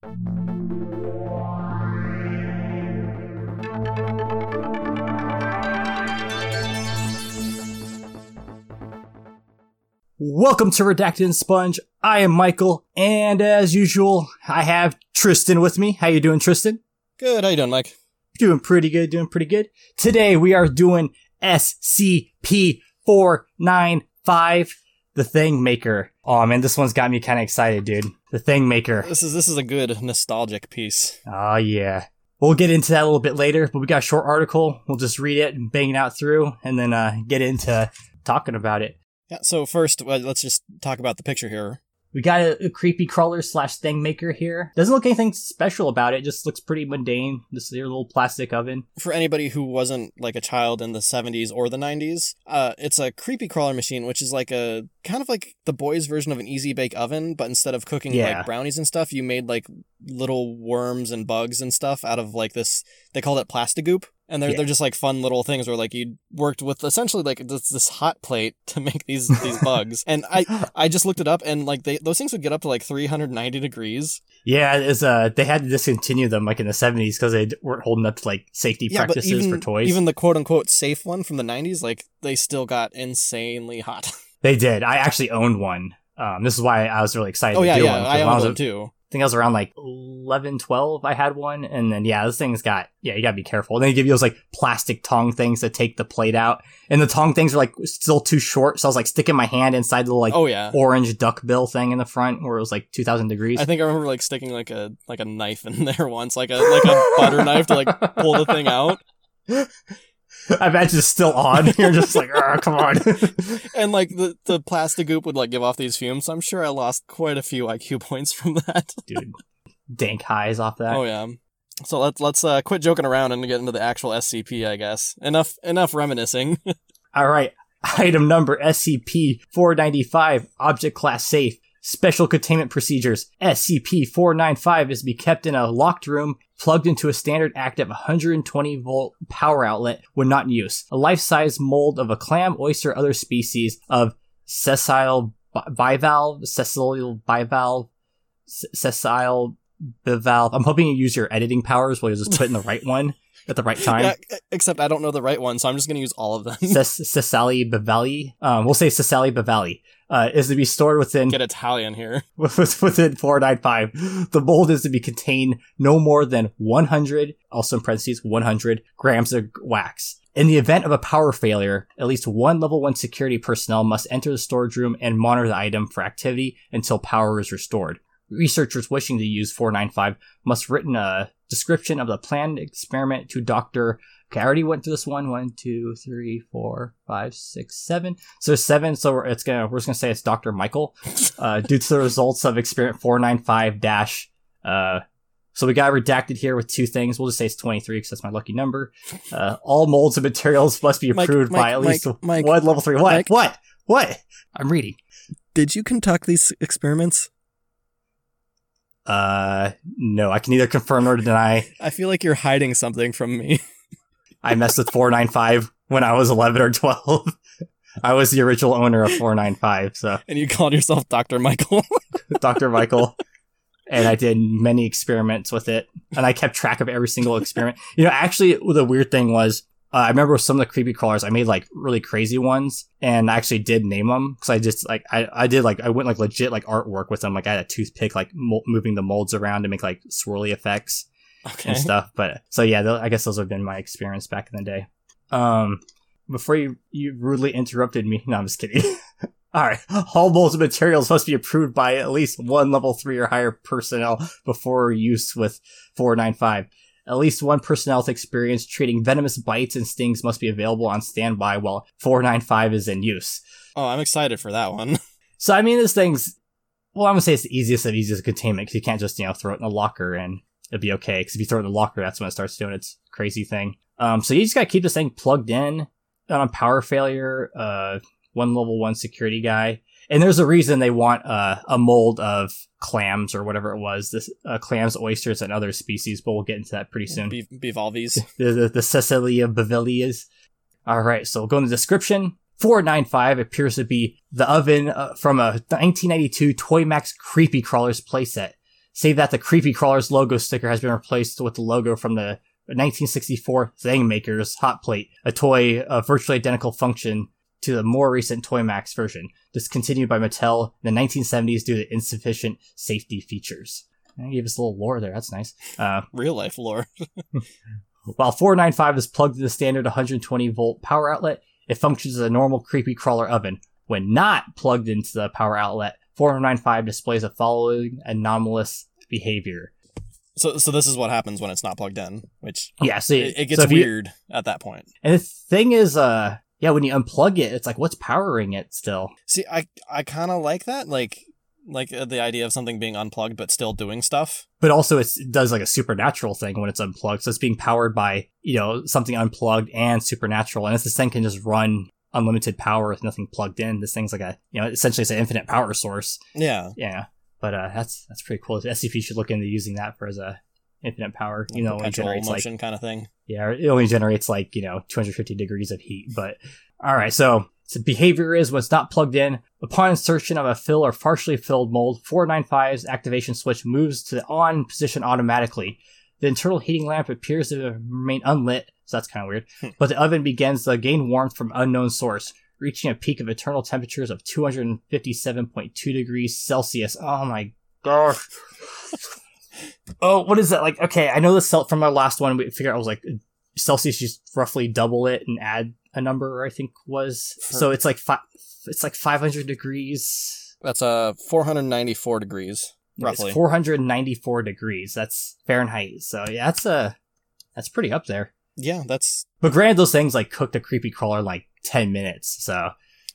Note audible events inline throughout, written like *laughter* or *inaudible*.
Welcome to Redacted and Sponge. I am Michael, and as usual, I have Tristan with me. How you doing, Tristan? Good. How you doing, Mike? Doing pretty good, doing pretty good. Today we are doing SCP-495, the Thing Maker. Oh man, this one's got me kind of excited, dude. The Thing Maker. This is this is a good nostalgic piece. Oh yeah. We'll get into that a little bit later, but we got a short article. We'll just read it and bang it out through, and then uh, get into talking about it. Yeah. So first, uh, let's just talk about the picture here. We got a, a creepy crawler slash thing maker here. Doesn't look anything special about it. Just looks pretty mundane. This is your little plastic oven. For anybody who wasn't like a child in the 70s or the 90s, uh, it's a creepy crawler machine, which is like a kind of like the boys' version of an easy bake oven, but instead of cooking Yeah. like brownies and stuff, you made like little worms and bugs and stuff out of like this. They called it plastigoop. And they're, Yeah. they're just like fun little things where like you worked with essentially like this, this hot plate *laughs* to make these these *laughs* bugs. And I I just looked it up and like they those things would get up to like 390 degrees. Yeah, it's uh they had to discontinue them like in the seventies because they weren't holding up to like safety Yeah, practices even for toys. even the quote unquote safe one from the 90s, like they still got insanely hot. *laughs* they did. I actually owned one. Um, this is why I was really excited oh to yeah, do yeah, I owned one too. I think I was around like 11, 12. I had one, and then yeah, this thing's got yeah, you gotta be careful. And then they give you those like plastic tong things to take the plate out, and the tong things are like still too short, so I was like sticking my hand inside the like oh yeah. orange duck bill thing in the front where it was like 2000 degrees. I think I remember like sticking like a like a knife in *laughs* there once, like a like a butter knife to like pull the thing out. *laughs* I imagine it's still on. *laughs* You're just like, "Argh, come on. *laughs* And like the the plastic goop would like give off these fumes. So I'm sure I lost quite a few IQ points from that. *laughs* Dude, dank highs off that. oh yeah. So let's let's uh, quit joking around and get into the actual SCP, I guess. Enough enough reminiscing. All right. Item number SCP 495, Object Class Safe. Special containment procedures. SCP 495 is to be kept in a locked room, plugged into a standard active 120 volt power outlet when not in use. A life size mold of a clam, oyster, other species of sessile bivalve, sessile bivalve, sessile bivalve. I'm hoping you use your editing powers where you're just put in the right one at the right time. yeah, except I don't know the right one, so I'm just gonna use all of them. *laughs* Cecily Bavali, um, we'll say Cecily Bavali, uh, is to be stored within Get Italian here. *laughs* within 495. The mold is to be contained no more than 100, also in parentheses, 100 grams of wax. In the event of a power failure, at least one level 1 security personnel must enter the storage room and monitor the item for activity until power is restored. Researchers wishing to use 495 must written a description of the planned experiment to Dr. Okay, I already went through this one. One, two, three, four, five, six, seven. So seven. So it's gonna we're just gonna say it's Dr. Michael, *laughs* uh, due to the results of experiment four nine five dash. Uh, so we got redacted here with two things. We'll just say it's twenty three because that's my lucky number. Uh, all molds and materials must be Mike, approved by Mike, at least Mike, Mike, one level three. What? Mike. What? What? I'm reading. Did you conduct these experiments? Uh, no, I can neither confirm or deny. *laughs* I feel like you're hiding something from me. *laughs* I messed with 495 when I was 11 or 12. I was the original owner of 495, so and you called yourself Dr. Michael. *laughs* Dr. Michael. And I did many experiments with it, and I kept track of every single experiment. You know, actually, the weird thing was, uh, I remember with some of the creepy crawlers, I made like really crazy ones, and I actually did name them because I just like I, I did like I went like legit like artwork with them. Like I had a toothpick like mo- moving the molds around to make like swirly effects. okay. and stuff. But so yeah, th- I guess those have been my experience back in the day. Um, before you you rudely interrupted me, *laughs* no, I'm just kidding. *laughs* All right, all molds and materials must be approved by at least one level three or higher personnel before use with 495. At least one personnel with experience treating venomous bites and stings must be available on standby while 495 is in use. Oh, I'm excited for that one. *laughs* So I mean, this thing's well, I'm gonna say it's the easiest of easiest containment because you can't just you know throw it in a locker and it'll be okay. Because if you throw it in the locker, that's when it starts doing its crazy thing. Um, so you just gotta keep this thing plugged in on a power failure. Uh, one level one security guy, and there's a reason they want uh, a mold of clams or whatever it was. This uh, clams, oysters, and other species. But we'll get into that pretty soon Be- Bivalves. *laughs* the, the, the Cecilia Bavilias. All right, so go in the description. 495 appears to be the oven uh, from a 1992 Toy Max Creepy Crawlers playset. Save that the Creepy Crawlers logo sticker has been replaced with the logo from the 1964 Thing Makers hot plate, a toy of virtually identical function to the more recent Toy Max version, discontinued by Mattel in the 1970s due to insufficient safety features. They gave us a little lore there. That's nice. Uh, *laughs* Real life lore. *laughs* while 495 is plugged to the standard 120 volt power outlet, it functions as a normal creepy crawler oven. When not plugged into the power outlet, 495 displays the following anomalous behavior. So, so this is what happens when it's not plugged in, which Yeah, see, it, it gets so if you- weird at that point. and the thing is, uh, yeah, when you unplug it, it's like, what's powering it still? See, I I kind of like that, like like uh, the idea of something being unplugged but still doing stuff. But also, it's, it does like a supernatural thing when it's unplugged. So it's being powered by, you know, something unplugged and supernatural. And if this thing can just run unlimited power with nothing plugged in, this thing's like a, you know, essentially it's an infinite power source. Yeah, Yeah. But, uh, that's, that's pretty cool. SCP should look into using that for as a infinite power. You know, it only generates like, motion kind of thing. yeah, it only generates like, you know, 250 degrees of heat. But, all right. So, so behavior is when it's not plugged in. Upon insertion of a fill or partially filled mold, 495's activation switch moves to the on position automatically. The internal heating lamp appears to remain unlit, so that's kind of weird. Hmm. But the oven begins to gain warmth from unknown source, reaching a peak of internal temperatures of 257.2 degrees Celsius. Oh my gosh. *laughs* oh, what is that? Like, okay, I know this cel- from our last one, we figured I was like Celsius, just roughly double it and add a number, I think was. So it's like fi- it's like 500 degrees. That's uh 494 degrees roughly. It's 494 degrees. That's Fahrenheit. So yeah, that's uh that's pretty up there. yeah, that's But granted, those things like cooked a creepy crawler in like 10 minutes. So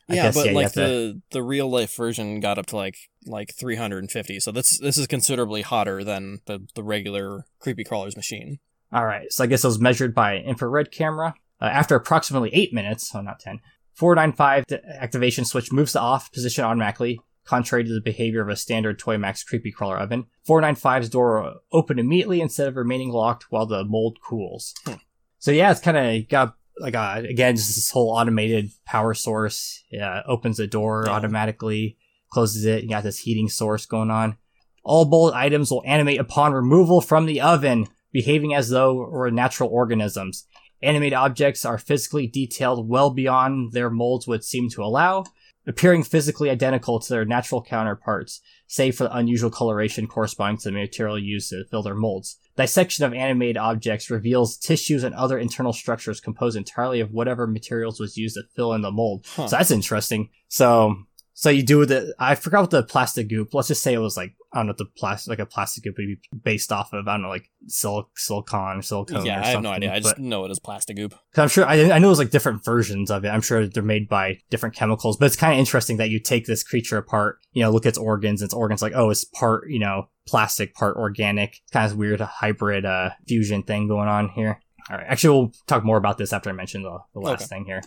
I yeah, guess, but yeah, like have to- the the real life version got up to like like 350. So this this is considerably hotter than the the regular creepy crawlers machine. All right, so I guess it was measured by infrared camera. Uh, after approximately eight minutes, oh not ten, 495 the activation switch moves to off position automatically, contrary to the behavior of a standard Toy Max creepy crawler oven. 495's door open immediately instead of remaining locked while the mold cools. Hmm. So yeah, it's kind of got like uh, again just this whole automated power source. Yeah, opens the door Yeah. automatically, closes it. You got this heating source going on. All mold items will animate upon removal from the oven, behaving as though were natural organisms. Animated objects are physically detailed well beyond their molds would seem to allow, appearing physically identical to their natural counterparts, save for the unusual coloration corresponding to the material used to fill their molds. Dissection of animated objects reveals tissues and other internal structures composed entirely of whatever materials was used to fill in the mold. Huh. So that's interesting. So, so you do the, I forgot what the plastic goop, let's just say it was like, I don't know what the plastic, like a plastic goop would be based off of, I don't know, like sil- silicon or silicone. yeah, or I have no idea. I just know it as plastic goop. I'm sure, I, I know there's like different versions of it. I'm sure they're made by different chemicals, but it's kind of interesting that you take this creature apart, you know, look at its organs, its organs like, oh, it's part, you know, plastic, part organic. Kind of weird hybrid, uh, fusion thing going on here. All right. Actually, we'll talk more about this after I mention the, the last Okay. thing here.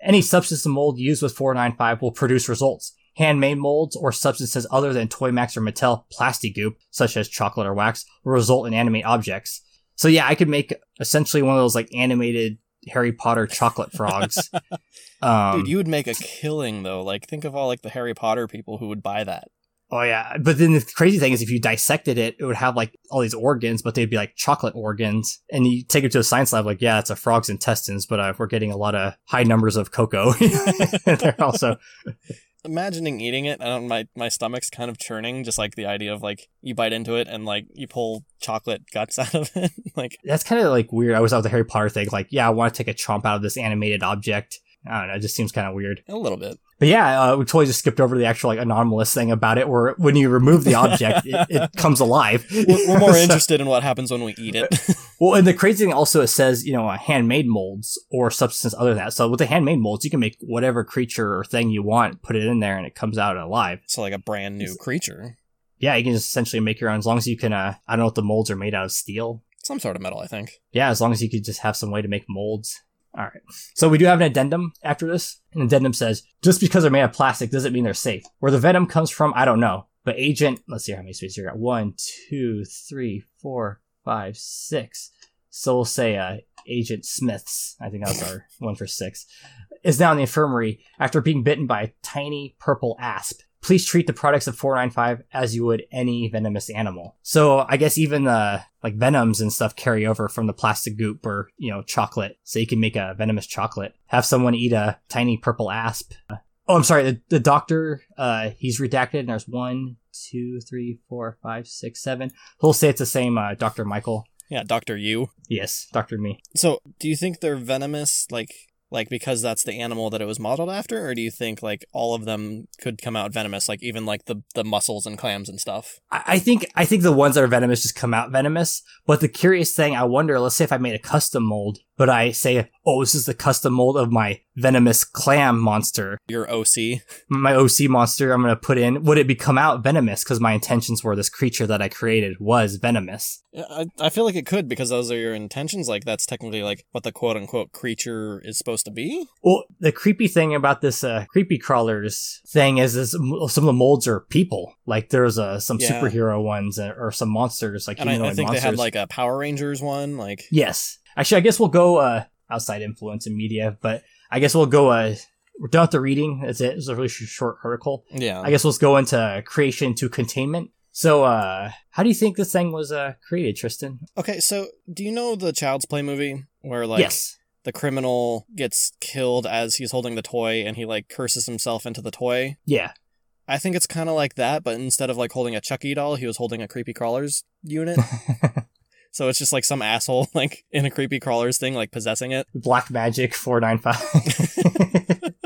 Any substance and mold used with 495 will produce results. Handmade molds or substances other than Toy Max or Mattel plastic goop, such as chocolate or wax, will result in animate objects. So yeah, I could make essentially one of those like animated Harry Potter chocolate frogs. *laughs* um, Dude, you would make a killing though. Like think of all like the Harry Potter people who would buy that. oh yeah, but then the crazy thing is, if you dissected it, it would have like all these organs, but they'd be like chocolate organs. And you take it to a science lab, like yeah, it's a frog's intestines, but uh, we're getting a lot of high numbers of cocoa. *laughs* They're also Imagining eating it, I don't my my stomach's kind of churning, just like the idea of like you bite into it and like you pull chocolate guts *laughs* out of it. like that's kind of like weird. I was out with the Harry Potter thing, like yeah, I want to take a chomp out of this animated object. I don't know, it just seems kind of weird. a little bit. But yeah, uh, we totally just skipped over the actual like anomalous thing about it, where when you remove the object, it, it *laughs* comes alive. We're, we're more *laughs* So- interested in what happens when we eat it. *laughs* Well, and the crazy thing also it says you know uh, handmade molds or substance other than that. So with the handmade molds, you can make whatever creature or thing you want, put it in there, and it comes out alive. so like a brand new creature, Yeah, you can just essentially make your own as long as you can. Uh, I don't know if the molds are made out of steel. some sort of metal, I think. Yeah, as long as you could just have some way to make molds. All right. So we do have an addendum after this. An addendum says, just because they're made of plastic doesn't mean they're safe. Where the venom comes from, I don't know. But agent, let's see how many spaces you got. One, two, three, four, five, six. So we'll say, uh, Agent Smiths, I think that was our one for six, is now in the infirmary after being bitten by a tiny purple asp. Please treat the products of 495 as you would any venomous animal. So I guess even the like venoms and stuff carry over from the plastic goop or, you know, chocolate. So you can make a venomous chocolate. Have someone eat a tiny purple asp. Oh, I'm sorry. The, the doctor, uh, he's redacted and there's one, two, three, four, five, six, seven. He'll say it's the same, uh, Dr. Michael. Yeah, Doctor You. Yes, Dr. Me. So, do you think they're venomous, like like because that's the animal that it was modeled after, or do you think like all of them could come out venomous, like even like the the mussels and clams and stuff? I, think I think the ones that are venomous just come out venomous. But the curious thing, I wonder, let's say if I made a custom mold, but I say, oh, this is the custom mold of my venomous clam monster. Your OC. My OC monster I'm going to put in. Would it become out venomous? Because my intentions were this creature that I created was venomous. I, I feel like it could because those are your intentions. Like that's technically like what the quote unquote creature is supposed to be. Well, the creepy thing about this uh, creepy crawlers thing is, is some of the molds are people. Like there's uh, some Yeah. superhero ones uh, or some monsters, like And I, I think monsters. they had like a Power Rangers one. Like Yes. Actually, I guess we'll go uh, outside influence in media, but I guess we'll go. Uh, we're done with the reading. That's it. It's a really short article. yeah, I guess let's go into creation to containment. So, uh, how do you think this thing was uh, created, Tristan? Okay, so do you know the Child's Play movie where like yes. the criminal gets killed as he's holding the toy and he like curses himself into the toy? Yeah. I think it's kind of like that, but instead of like holding a Chucky doll, he was holding a creepy crawlers unit. *laughs* so it's just like some asshole *laughs* like in a creepy crawlers thing, like possessing it. Black Magic 495. *laughs*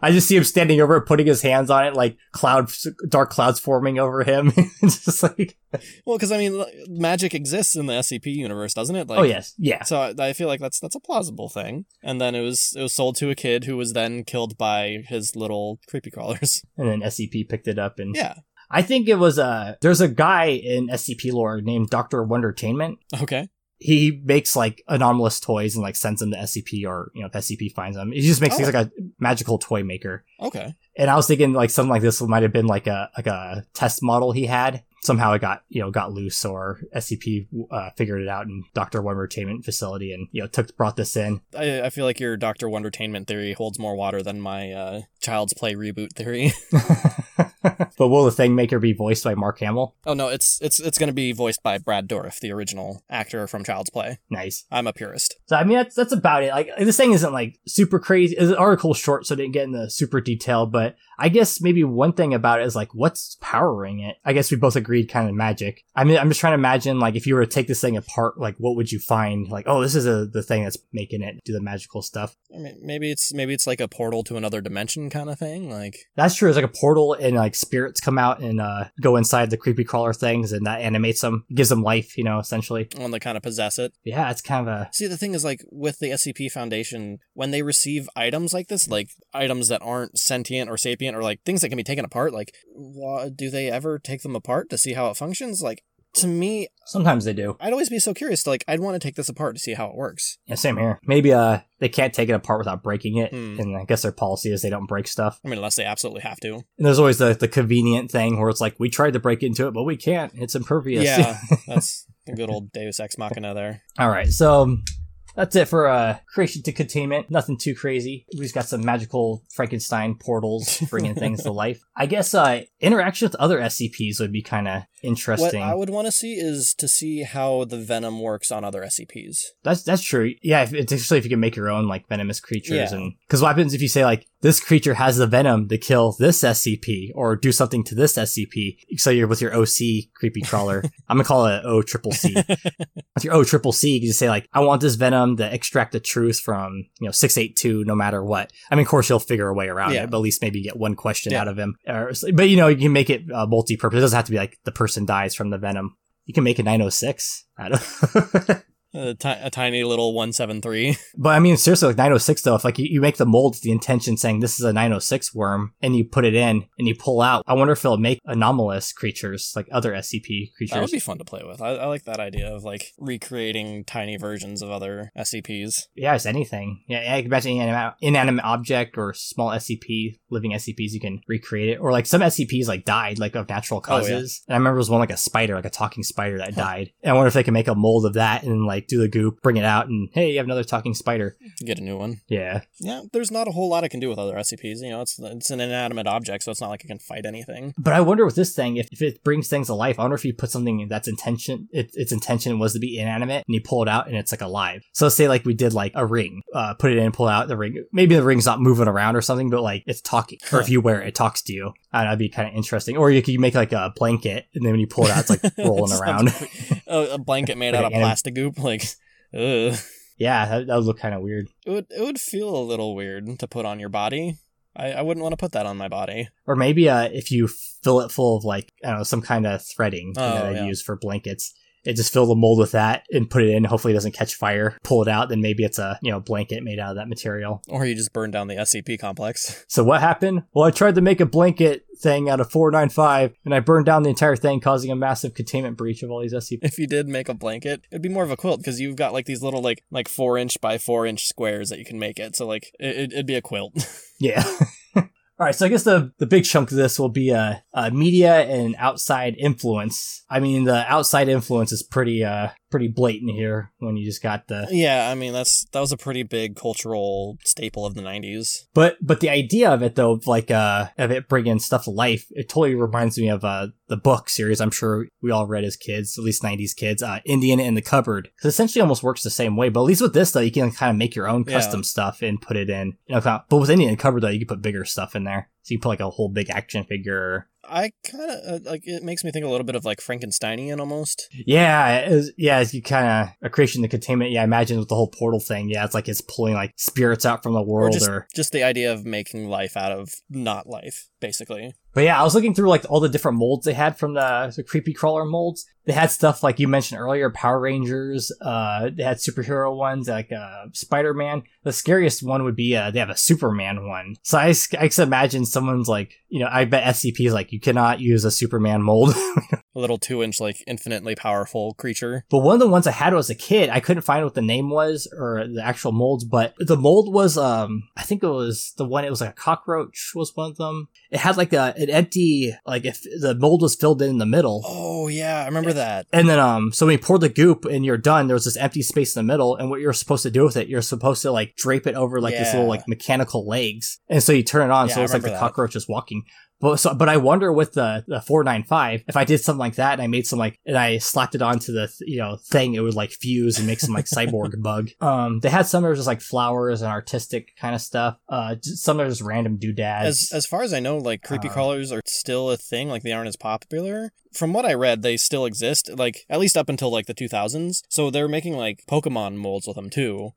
I just see him standing over it, putting his hands on it, like clouds, dark clouds forming over him. *laughs* It's just like, Well, because I mean, magic exists in the SCP universe, doesn't it? Like, oh yes, yeah. So I, I feel like that's that's a plausible thing. And then it was it was sold to a kid who was then killed by his little creepy crawlers. And then SCP picked it up, and Yeah. I think it was a There's a guy in SCP lore named Doctor Wondertainment. Okay. he makes like anomalous toys and like sends them to SCP or you know if SCP finds them. He just makes things Oh. like a magical toy maker. Okay. And I was thinking like something like this might have been like a like a test model he had. Somehow it got you know got loose or SCP uh, figured it out in Doctor Wondertainment facility and you know took brought this in. I, I feel like your Doctor Wondertainment theory holds more water than my uh, Child's Play reboot theory. *laughs* *laughs* *laughs* but will the thing maker be voiced by Mark Hamill? oh no, it's it's it's going to be voiced by Brad Dourif, the original actor from Child's Play. Nice. I'm a purist. So I mean that's that's about it. Like this thing isn't like super crazy. The article's short, so I didn't get into the super detail. But I guess maybe one thing about it is like what's powering it. I guess we both agreed kind of magic. I mean, I'm just trying to imagine like if you were to take this thing apart, like what would you find? Like oh, this is a, the thing that's making it do the magical stuff. I mean, maybe it's maybe it's like a portal to another dimension kind of thing. Like That's true. It's like a portal, and like spirits come out and uh, go inside the creepy crawler things, and that animates them, gives them life. You know, essentially. when they kind of possess it. Yeah, it's kind of a See, the thing is, like, with the SCP Foundation, when they receive items like this, like items that aren't sentient or sapient or like things that can be taken apart, like, do they ever take them apart to see how it functions? Like, to me, sometimes they do. I'd always be so curious. To, like, I'd want to take this apart to see how it works. Yeah, same here. Maybe uh they can't take it apart without breaking it, Hmm. and I guess their policy is they don't break stuff. I mean, unless they absolutely have to. And there's always the, the convenient thing where it's like, we tried to break into it, but we can't. It's impervious. Yeah, *laughs* that's the good old Deus Ex Machina there. All right. So that's it for uh, creation to containment. Nothing too crazy. We've got some magical Frankenstein portals bringing things to *laughs* life. I guess uh, interaction with other SCPs would be kind of interesting. What. I would want to see is to see how the venom works on other SCPs. That's that's true. Yeah, if, it's especially if you can make your own like venomous creatures, Yeah. and because what happens if you say like this creature has the venom to kill this SCP or do something to this SCP? So you're with your OC creepy crawler. *laughs* I'm gonna call it O triple C. *laughs* with your O triple C, you can just say like I want this venom to extract the truth from you know six eight two, no matter what. I mean, of course you'll figure a way around Yeah. it, but at least maybe get one question Yeah. out of him. Or, but you know you can make it uh, multi-purpose. It doesn't have to be like the person dies from the venom. You can make a 906. I don't. *laughs* A, tiny little 173. *laughs* But I mean, seriously, like 906 though, if like you, you make the mold with the intention saying this is a 906 worm and you put it in and you pull out, I wonder if it'll make anomalous creatures like other SCP creatures. That would be fun to play with. I, I like that idea of like recreating tiny versions of other SCPs. yeah, it's anything. Yeah, I can imagine inanimate, inanimate object or small SCP, living SCPs, you can recreate it. Or like some SCPs like died like of natural Oh, yeah. causes. And I remember there was one like a spider, like a talking spider that *laughs* died. And I wonder if they can make a mold of that and like like do the goop, bring it out, and hey, you have another talking spider. Get a new one. Yeah. Yeah, there's not a whole lot I can do with other SCPs. You know, it's it's an inanimate object, so it's not like it can fight anything. But I wonder with this thing, if, if it brings things to life, I wonder if you put something that's intention, it, its intention was to be inanimate, and you pull it out and it's like alive. So say like we did like a ring, uh, put it in, pull out the ring. Maybe the ring's not moving around or something, but like it's talking. Or if you wear it, it talks to you. Uh, that'd be kind of interesting. Or you could make like a blanket, and then when you pull it out, it's like *laughs* rolling around. A blanket made out of plastic goop, like. Ugh. yeah, that, that would look kind of weird. It would it would feel a little weird to put on your body. I, I wouldn't want to put that on my body. Or maybe uh, if you fill it full of like I don't know some kind of threading Oh, that I yeah. use for blankets. It just fill the mold with that and put it in. Hopefully, it doesn't catch fire. Pull it out, then maybe it's a you know blanket made out of that material. Or you just burn down the SCP complex. *laughs* So what happened? Well, I tried to make a blanket thing out of 495, and I burned down the entire thing, causing a massive containment breach of all these SCP. If you did make a blanket, it'd be more of a quilt because you've got like these little like like four inch by four inch squares that you can make it. So like it, it'd be a quilt. *laughs* Yeah. *laughs* All right, so I guess the, the big chunk of this will be uh, uh, media and outside influence. I mean, the outside influence is pretty uh, pretty blatant here when you just got the yeah, I mean that's that was a pretty big cultural staple of the '90s. But but the idea of it though, of like uh, of it bringing stuff to life, it totally reminds me of uh the book series. I'm sure we all read as kids, at least '90s kids. Uh, Indian in the cupboard, because essentially almost works the same way. But at least with this though, you can kind of make your own Yeah. custom stuff and put it in. You know, but with Indian in the cupboard though, you can put bigger stuff in there. So you put like a whole big action figure. I kind of uh, like it makes me think a little bit of like Frankensteinian almost. Yeah, was- yeah, as you kind of a creation of containment. Yeah, I imagine with the whole portal thing. Yeah, it's like it's pulling like spirits out from the Or world just, or just the idea of making life out of not life, basically. But yeah, I was looking through like all the different molds they had from the, the creepy crawler molds. They had stuff like you mentioned earlier, Power Rangers. Uh, they had superhero ones like uh, Spider Man. The scariest one would be uh, they have a Superman one. So I, I can imagine someone's like, you know, I bet SCP is like you cannot use a Superman mold. *laughs* A little two inch, like infinitely powerful creature. But one of the ones I had as a kid, I couldn't find what the name was or the actual molds, but the mold was, um, I think it was the one, it was like a cockroach was one of them. It had like a, an empty, like if the mold was filled in in the middle. Oh yeah, I remember that. And then, um, so when you pour the goop and you're done, there was this empty space in the middle. And what you're supposed to do with it, you're supposed to like drape it over like this Yeah. little like mechanical legs. And so you turn it on. Yeah, so it's like the that. cockroach is walking. But so, but I wonder with the, the 495, if I did something like that and I made some like, and I slapped it onto the, you know, thing, it would like fuse and make some like cyborg *laughs* bug. Um, they had some that was just like flowers and artistic kind of stuff. Uh, some that are just random doodads. As as far as I know, like creepy Uh, crawlers are still a thing. Like they aren't as popular. From what I read, they still exist. Like at least up until like the 2000s. So they're making like Pokemon molds with them too.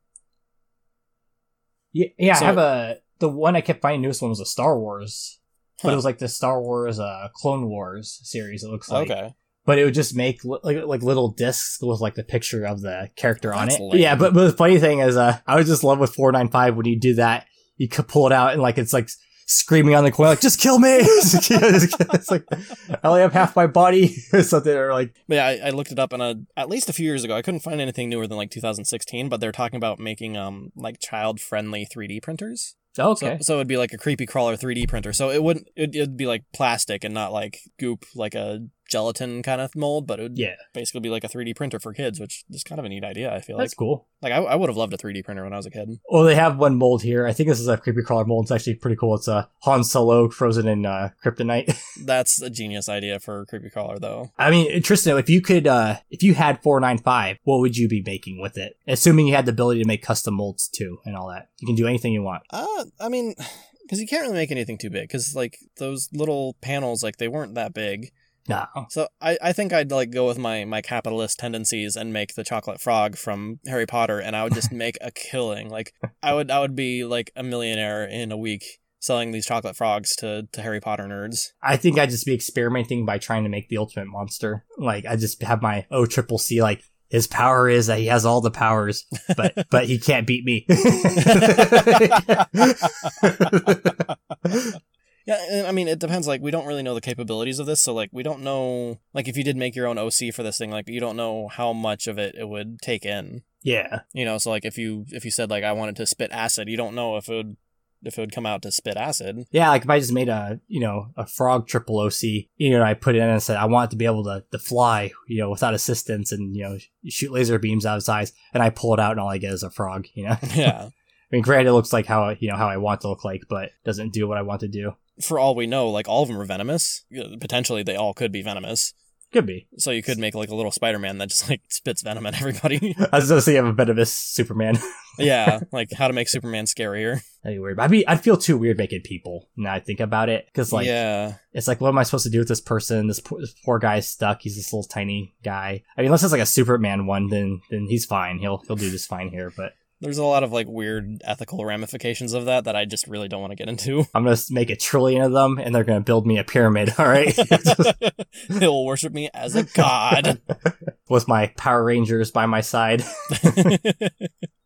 yeah, yeah, so- I have a, the one I kept finding newest one was a Star Wars. But it was like the Star Wars, uh, Clone Wars series. It looks like, okay. but it would just make li- like like little discs with like the picture of the character on That's it. lame. Yeah, but, but the funny thing is, uh, I was just love with four nine five when you do that, you could pull it out and like it's like screaming on the corner, like just kill me. *laughs* it's like I only have half my body *laughs* or something, or like But yeah, I, I looked it up and uh, at least a few years ago, I couldn't find anything newer than like 2016. But they're talking about making um like child friendly 3D printers. Oh, okay, So, so it'd be like a creepy crawler 3D printer. So it wouldn't it'd, it'd be like plastic and not like goop, like a gelatin kind of mold. But it would yeah, basically be like a 3D printer for kids, which is kind of a neat idea. I feel that's like that's cool. like I, I would have loved a 3D printer when I was a kid. Well, they have one mold here. I think this is a creepy crawler mold. It's actually pretty cool. It's a Han Solo frozen in uh, kryptonite. *laughs* That's a genius idea for a creepy crawler, though. I mean, Tristan, if you could, uh, if you had 495, what would you be making with it? Assuming you had the ability to make custom molds too and all that. You can do anything you want. Uh, I mean, *sighs* because you can't really make anything too big. Because like those little panels, like they weren't that big. No. Oh. So I, I think I'd like go with my my capitalist tendencies and make the chocolate frog from Harry Potter, and I would just *laughs* make a killing. Like I would I would be like a millionaire in a week selling these chocolate frogs to to Harry Potter nerds. I think I'd just be experimenting by trying to make the ultimate monster. Like, I just have my O triple C, like, his power is that he has all the powers, but, *laughs* but he can't beat me. *laughs* Yeah, and I mean it depends. Like we don't really know the capabilities of this, so like we don't know. Like if you did make your own OC for this thing, like you don't know how much of it it would take in. yeah. You know, so like if you if you said like I wanted to spit acid, you don't know if it would if it would come out to spit acid. Yeah, like if I just made a, you know, a frog triple OC, you know, I put it in and said I want it to be able to, to fly, you know, without assistance and, you know, shoot laser beams out of its eyes, and I pull it out and all I get is a frog, you know? *laughs* *laughs* Yeah. I mean, granted, it looks like how, you know, how I want to look like, but doesn't do what I want to do. For all we know, like all of them are venomous. Potentially, they all could be venomous. Could be. So you could make like a little Spider-Man that just like spits venom at everybody. *laughs* I was gonna say you have a venomous Superman. *laughs* yeah, like how to make Superman scarier. That'd be weird. I'd be, I'd feel too weird making people now I think about it. Cause like, yeah, it's like, what am I supposed to do with this person? This poor, this poor guy's stuck. He's this little tiny guy. I mean, unless it's like a Superman one, then, then he's fine. He'll, he'll do just fine here, but there's a lot of like weird ethical ramifications of that that I just really don't want to get into. *laughs* I'm gonna make a trillion of them, and they're gonna build me a pyramid. All right, *laughs* they will worship me as a god *laughs* with my Power Rangers by my side.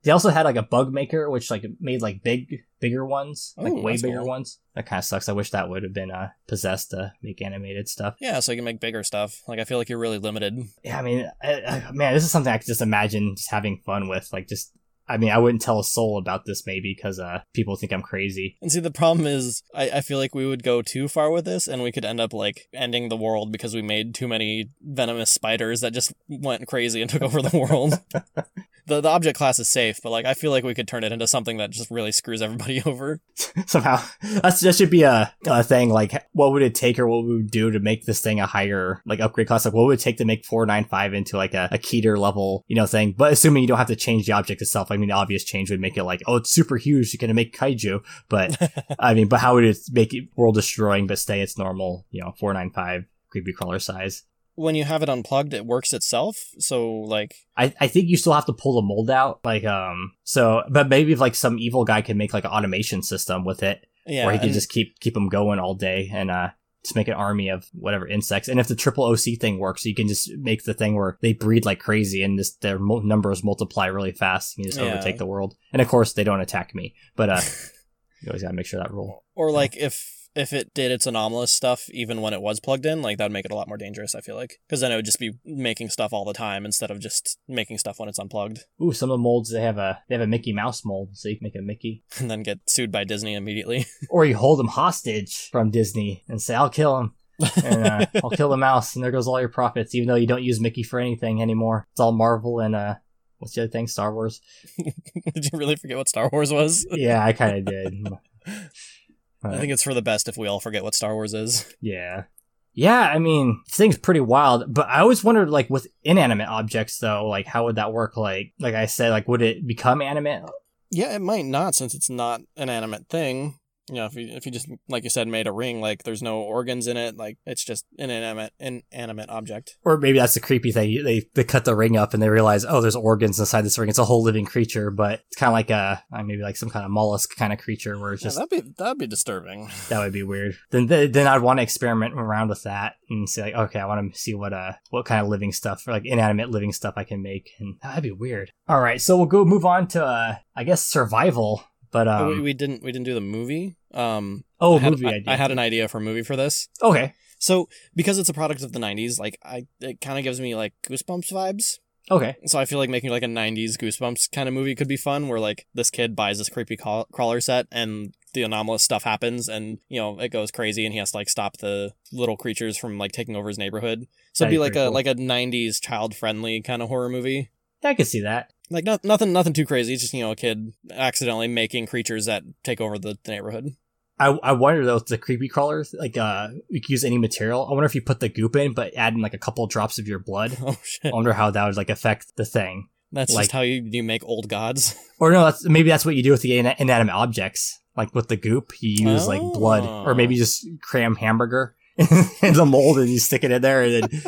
they also had like a bug maker, which like made like big, bigger ones, like Ooh, way bigger cool. ones. That kind of sucks. I wish that would have been uh, possessed to make animated stuff. yeah, so you can make bigger stuff. Like I feel like you're really limited. Yeah, I mean, I, I, man, this is something I could just imagine just having fun with. Like, just, I mean, I wouldn't tell a soul about this maybe because uh, people think I'm crazy. And see, the problem is, I, I feel like we would go too far with this, and we could end up like ending the world because we made too many venomous spiders that just went crazy and took over the world. *laughs* the the object class is safe, but like I feel like we could turn it into something that just really screws everybody *laughs* over. *laughs* Somehow, that's that should be a, a thing. Like, what would it take, or what would we do to make this thing a higher like upgrade class? Like, what would it take to make four nine five into like a, a Keter level, you know, thing? But assuming you don't have to change the object itself, I mean, the obvious change would make it like, oh, it's super huge. You're gonna make kaiju, but *laughs* I mean, but how would it make it world destroying but stay its normal, you know, four nine five creepy crawler size? When you have it unplugged, it works itself. So like, I, I think you still have to pull the mold out, like um. So, but maybe if like some evil guy can make like an automation system with it, yeah, where he can just keep keep them going all day and uh just make an army of whatever insects. And if the triple OC thing works, you can just make the thing where they breed like crazy and just their mo- numbers multiply really fast. And You just Yeah. overtake the world. And of course, they don't attack me, but uh, *laughs* you always gotta make sure that rule. or like if if it did its anomalous stuff even when it was plugged in, like that would make it a lot more dangerous. I feel like because then it would just be making stuff all the time instead of just making stuff when it's unplugged, Ooh, some of the molds they have a they have a Mickey Mouse mold, so you can make a Mickey. *laughs* and then get sued by Disney immediately. *laughs* or you hold them hostage from Disney and say, "I'll kill him." and uh, *laughs* I'll kill the mouse, and there goes all your profits. Even though you don't use Mickey for anything anymore, it's all Marvel and uh, what's the other thing? Star Wars. did you really forget what Star Wars was? Yeah, I kind of did. I think it's for the best if we all forget what Star Wars is. *laughs* Yeah. Yeah, I mean, this thing's pretty wild, but I always wondered, like, with inanimate objects, though, like, how would that work? Like, like I said, like, would it become animate? Yeah, it might not since it's not an animate thing. You know, if you if you just like you said made a ring, like there's no organs in it, like it's just an inanimate inanimate object. Or maybe that's the creepy thing. They, they cut the ring up and they realize, oh, there's organs inside this ring. It's a whole living creature, but it's kind of like a, uh, maybe like some kind of mollusk kind of creature where it's Yeah, just, that'd be that'd be disturbing. *laughs* that would be weird. Then, then I'd want to experiment around with that and say, like, okay, I want to see what, uh, what kind of living stuff, or like inanimate living stuff I can make. And that'd be weird. All right. So we'll go move on to, uh, I guess survival, but, Oh, um, we, we didn't we didn't do the movie. Um, oh, I had, movie I, idea. I had an idea for a movie for this. Okay. So because it's a product of the '90s, like I, it kind of gives me like Goosebumps vibes. Okay. So I feel like making like a '90s Goosebumps kind of movie could be fun, where like this kid buys this creepy craw- crawler set and the anomalous stuff happens, and you know it goes crazy, and he has to like stop the little creatures from like taking over his neighborhood. So it'd That'd be be like a cool. like a '90s child friendly kind of horror movie. Yeah, I can see that. Like not, nothing nothing too crazy. It's just you know a kid accidentally making creatures that take over the, neighborhood. I, I wonder though, the creepy crawlers, like, uh, we could use any material. I wonder if you put the goop in, but add in like a couple drops of your blood. *laughs* Oh shit! I wonder how that would like affect the thing. That's like- just how you you make old gods. *laughs* Or no, that's maybe that's what you do with the ina- inanimate objects. Like with the goop, you use like blood, or Oh. maybe just cram hamburger *laughs* in the mold and you stick it in there, and then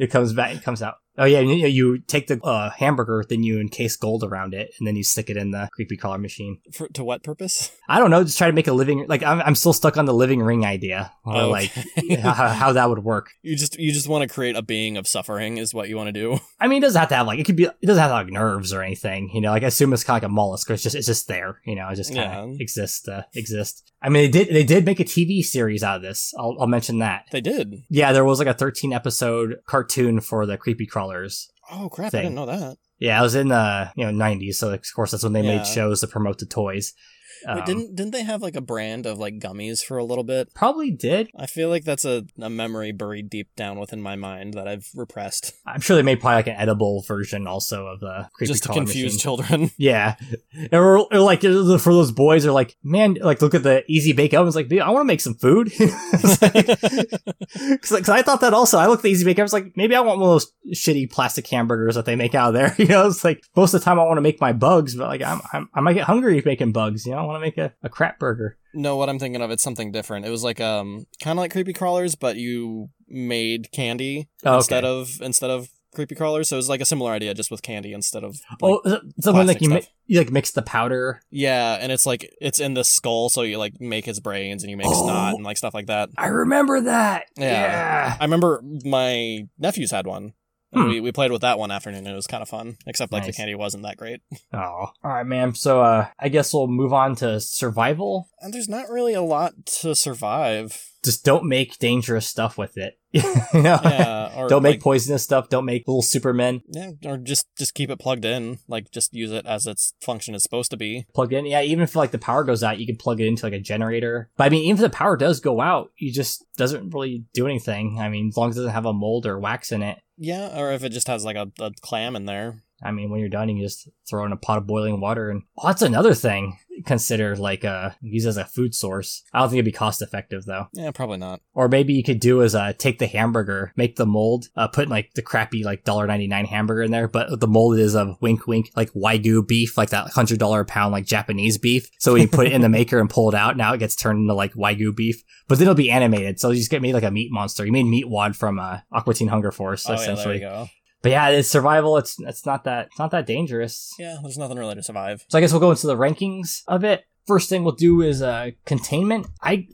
it comes back. It comes out. Oh yeah, you, you take the uh, hamburger, then you encase gold around it, and then you stick it in the creepy crawler machine. For, to what purpose? *laughs* I don't know. Just try to make a living. Like I'm, I'm still stuck on the living ring idea, or Oh, like *laughs* how, how that would work. *laughs* you just you just want to create a being of suffering is what you want to do. I mean, it doesn't have to have like it could be. It doesn't have to have like nerves or anything. You know, like I assume it's kind of like a mollusk. Or it's just it's just there. You know, it just kind of Yeah. exists. Uh, exist. I mean, they did they did make a TV series out of this. I'll, I'll mention that. They did. Yeah, there was like a 13 episode cartoon for the creepy Oh crap! Thing. I didn't know that. Yeah, I was in the you know 90s. So of course that's when they Yeah. made shows to promote the toys. Um, Wait, didn't didn't they have like a brand of like gummies for a little bit? probably did. I feel like that's a, a memory buried deep down within my mind that I've repressed. I'm sure they made probably like an edible version also of the creepy just to confuse machine. children. *laughs* Yeah, or, or like for those boys are like, man, like look at the easy bake oven. ovens. Like, dude, I want to make some food. *laughs* Because *laughs* I thought that also. I looked at the easy bake. I was like, maybe I want one of those shitty plastic hamburgers that they make out of there. You know, it's like most of the time I want to make my bugs, but like I'm, I'm I might get hungry making bugs. You know, want to make a, a crap burger. no, what I'm thinking of, it's something different. It was like um kind of like creepy crawlers, but you made candy Oh, instead of instead of creepy crawlers. So it was like a similar idea, just with candy instead of. Like, oh, something like you, mi- you like mix the powder. Yeah, and it's like it's in the skull, so you like make his brains and you make Oh. snot and like stuff like that. I remember that. Yeah. yeah. I remember my nephews had one. And Hmm. we, we played with that one afternoon. It was kind of fun, except like Nice. the candy wasn't that great. *laughs* Oh, all right, man. So, uh, I guess we'll move on to survival. And there's not really a lot to survive. Just don't make dangerous stuff with it. *laughs* you know, Yeah, *laughs* or don't make like, poisonous stuff. Don't make little Supermen yeah, or just just keep it plugged in. Like just use it as its function is supposed to be. plugged in. Yeah, even if like the power goes out, you can plug it into like a generator. But I mean, even if the power does go out, you just doesn't really do anything. I mean, as long as it doesn't have a mold or wax in it. Yeah, or if it just has like a, a clam in there. I mean, when you're done, you just throw in a pot of boiling water, and oh, that's another thing. Consider like uh use as a food source. I don't think it'd be cost effective though. Yeah, probably not. Or maybe you could do is uh take the hamburger, make the mold, uh put like the crappy like $1.99 hamburger in there, but the mold is of wink wink like wagyu beef, like that hundred dollar a pound like Japanese beef. So when you put it in the *laughs* maker and pull it out, now it gets turned into like wagyu beef. But then it'll be animated, so you just get made like a meat monster. You made Meat Wad from uh Aqua Teen Hunger Force, oh yeah, there you essentially. go. But yeah, it's survival. It's it's not that it's not that dangerous. Yeah, there's nothing really to survive. So I guess we'll go into the rankings of it. First thing we'll do is uh containment. I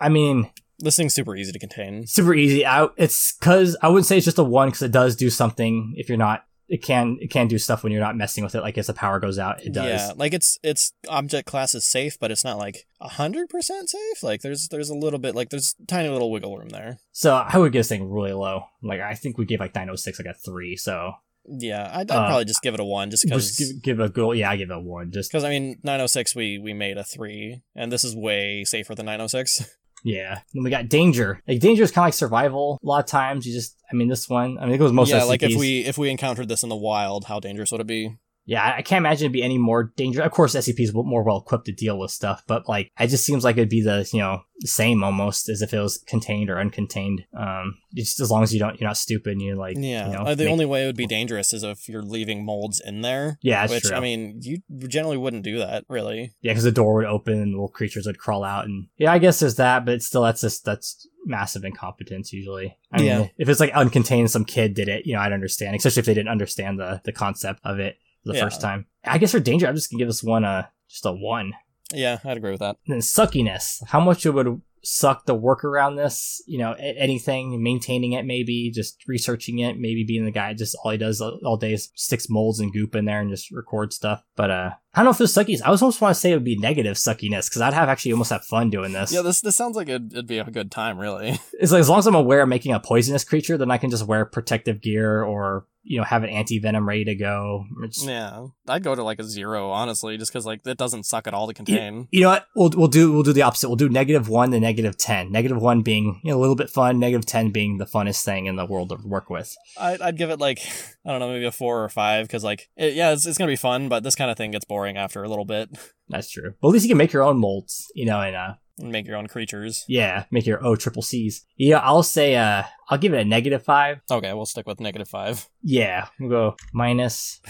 I mean, This thing's super easy to contain. super easy. I, it's cause I wouldn't say it's just a one because it does do something if you're not, it can, it can do stuff when you're not messing with it. Like if the power goes out, it does. Yeah, like it's it's object class is safe, but it's not like hundred percent safe. Like there's there's a little bit like there's tiny little wiggle room there. So I would give this thing really low. Like I think we gave like 906 like a three. So Yeah, I'd, I'd Uh, probably just give it a one, just because. give, give a good, yeah, I give it a one. Just, Because I mean, 906 we we made a three, and this is way safer than 906. *laughs* yeah. Then we got danger. Like danger is kind of like survival. A lot of times you just, I mean, this one, I mean, it goes most yeah, like if we if we encountered this in the wild, how dangerous would it be? Yeah, I- can't imagine it'd be any more dangerous. Of course, SCP is more well equipped to deal with stuff, but like, it just seems like it'd be the you know same almost as if it was contained or uncontained. Um, just as long as you don't, you're not stupid. and You're like, Yeah, you know, uh, the make- only way it would be dangerous is if you're leaving molds in there. yeah, which true. I mean, you generally wouldn't do that, really. yeah, because the door would open and little creatures would crawl out, and yeah, I guess there's that, but still, that's just that's massive incompetence usually. I mean, Yeah. if it's like uncontained, some kid did it, you know, I'd understand, especially if they didn't understand the the concept of it the Yeah. first time. I guess for danger, I'm just gonna give this one a just a one. Yeah, I'd agree with that. then suckiness how much it would suck to work around this you know anything maintaining it maybe just researching it maybe being the guy just all he does all all day is sticks molds and goop in there and just record stuff but uh i don't know if this suckiness i was almost want to say it would be negative suckiness because i'd have actually almost have fun doing this Yeah, this this sounds like it'd, it'd be a good time, really. *laughs* it's like as long as i'm aware of making a poisonous creature then i can just wear protective gear or you know have an anti-venom ready to go yeah, I'd go to like a zero, honestly, just because like it doesn't suck at all to contain. You know what? We'll we'll do we'll do the opposite. We'll do negative one to negative ten. Negative one being you know, a little bit fun. Negative ten being the funnest thing in the world to work with. I'd, I'd give it like I don't know, maybe a four or five, because like it, yeah, it's, it's gonna be fun, but this kind of thing gets boring after a little bit. *laughs* That's true. But at least you can make your own molds. You know, and uh, And make your own creatures. yeah, make your O triple C's. Yeah, I'll say uh, I'll give it a negative five. Okay, we'll stick with negative five. *laughs* Yeah, we'll go minus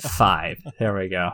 five. There we go.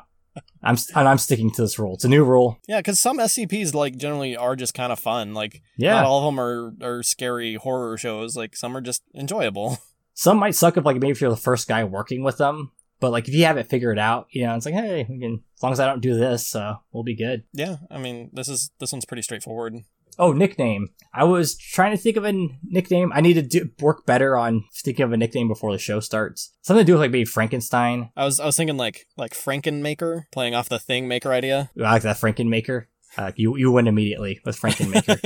I'm st- and I'm sticking to this rule. It's a new rule. yeah, because some SCPs like generally are just kind of fun. Like Yeah, not all of them are are scary horror shows. Like some are just enjoyable. *laughs* some might suck if like maybe if you're the first guy working with them. But like if you have it figured out, you know, it's like hey, we can as long as I don't do this, uh, we'll be good. yeah, I mean this is this one's pretty straightforward. Oh, nickname. I was trying to think of a n- nickname. I need to do, work better on thinking of a nickname before the show starts. Something to do with like maybe Frankenstein. I was I was thinking like like Frankenmaker, playing off the thing maker idea. I like that Frankenmaker. Uh, you you win immediately with Frankenmaker.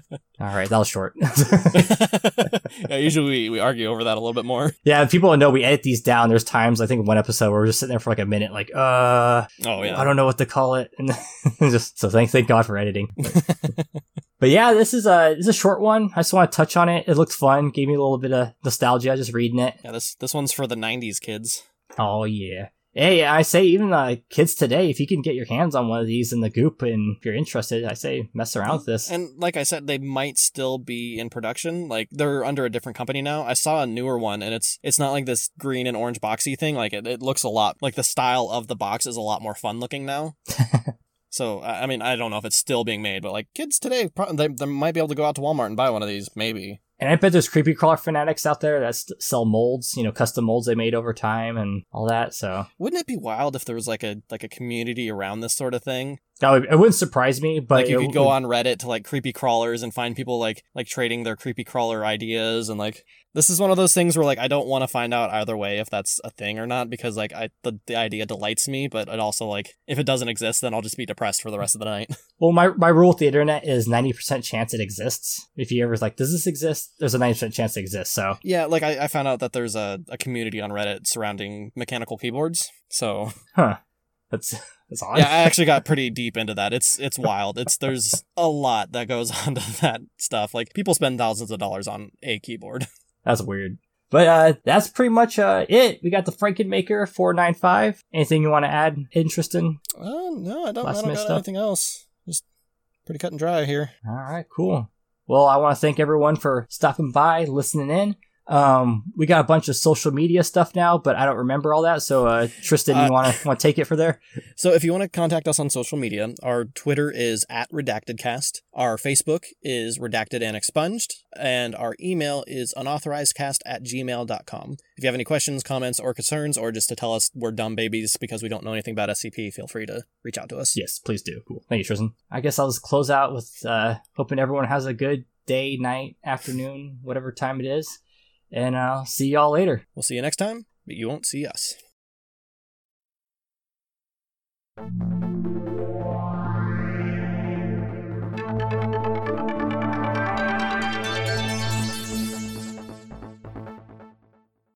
*laughs* All right, that was short. *laughs* yeah, usually we, we argue over that a little bit more. yeah, people know we edit these down. There's times I think one episode where we're just sitting there for like a minute, like, uh, Oh yeah. I don't know what to call it, and *laughs* just so thank thank God for editing. But yeah, this is a this is a short one. I just want to touch on it. It looked fun, gave me a little bit of nostalgia just reading it. Yeah, this this one's for the '90s kids. Oh yeah. Hey, I say even uh, kids today, if you can get your hands on one of these in the goop and if you're interested, I say mess around with this. And like I said, they might still be in production. Like they're under a different company now. I saw a newer one, and it's it's not like this green and orange boxy thing. Like it, it looks a lot like the style of the box is a lot more fun looking now. *laughs* so I mean, I don't know if it's still being made, but like kids today, they, they might be able to go out to Walmart and buy one of these, maybe. And I bet there's creepy crawler fanatics out there that sell molds, you know, custom molds they made over time and all that. So Wouldn't it be wild if there was like a like a community around this sort of thing? That would, it wouldn't surprise me, but like you could go would- on Reddit to like creepy crawlers and find people like like trading their creepy crawler ideas and like this is one of those things where like I don't want to find out either way if that's a thing or not because like I the, the idea delights me but it also like if it doesn't exist then I'll just be depressed for the rest of the night. *laughs* Well, my, my rule with the internet is 90% chance it exists. If you ever like, does this exist? There's a 90% chance it exists. So yeah, like I, I found out that there's a, a community on Reddit surrounding mechanical keyboards. So that's, *laughs* that's odd. yeah, I actually got *laughs* pretty deep into that. It's it's wild. It's there's a lot that goes *laughs* on to that stuff. Like people spend thousands of dollars on a keyboard. That's weird. But uh that's pretty much uh it. We got the Frankenmaker 495. Anything you want to add interesting? Uh, no, I don't. Last I don't got stuff? anything else. Just pretty cut and dry here. All right, cool. Well, I want to thank everyone for stopping by, listening in. Um, we got a bunch of social media stuff now, but I don't remember all that. So, uh, Tristan, Uh, you want to want to take it for there? *laughs* So if you want to contact us on social media, our Twitter is at RedactedCast, our Facebook is Redacted and Expunged, and our email is unauthorizedcast at gmail.com. If you have any questions, comments, or concerns, or just to tell us we're dumb babies because we don't know anything about SCP, feel free to reach out to us. Yes, please do. Cool. Thank you, Tristan. I guess I'll just close out with uh, hoping everyone has a good day, night, afternoon, whatever time it is, and I'll see y'all later. We'll see you next time, but you won't see us.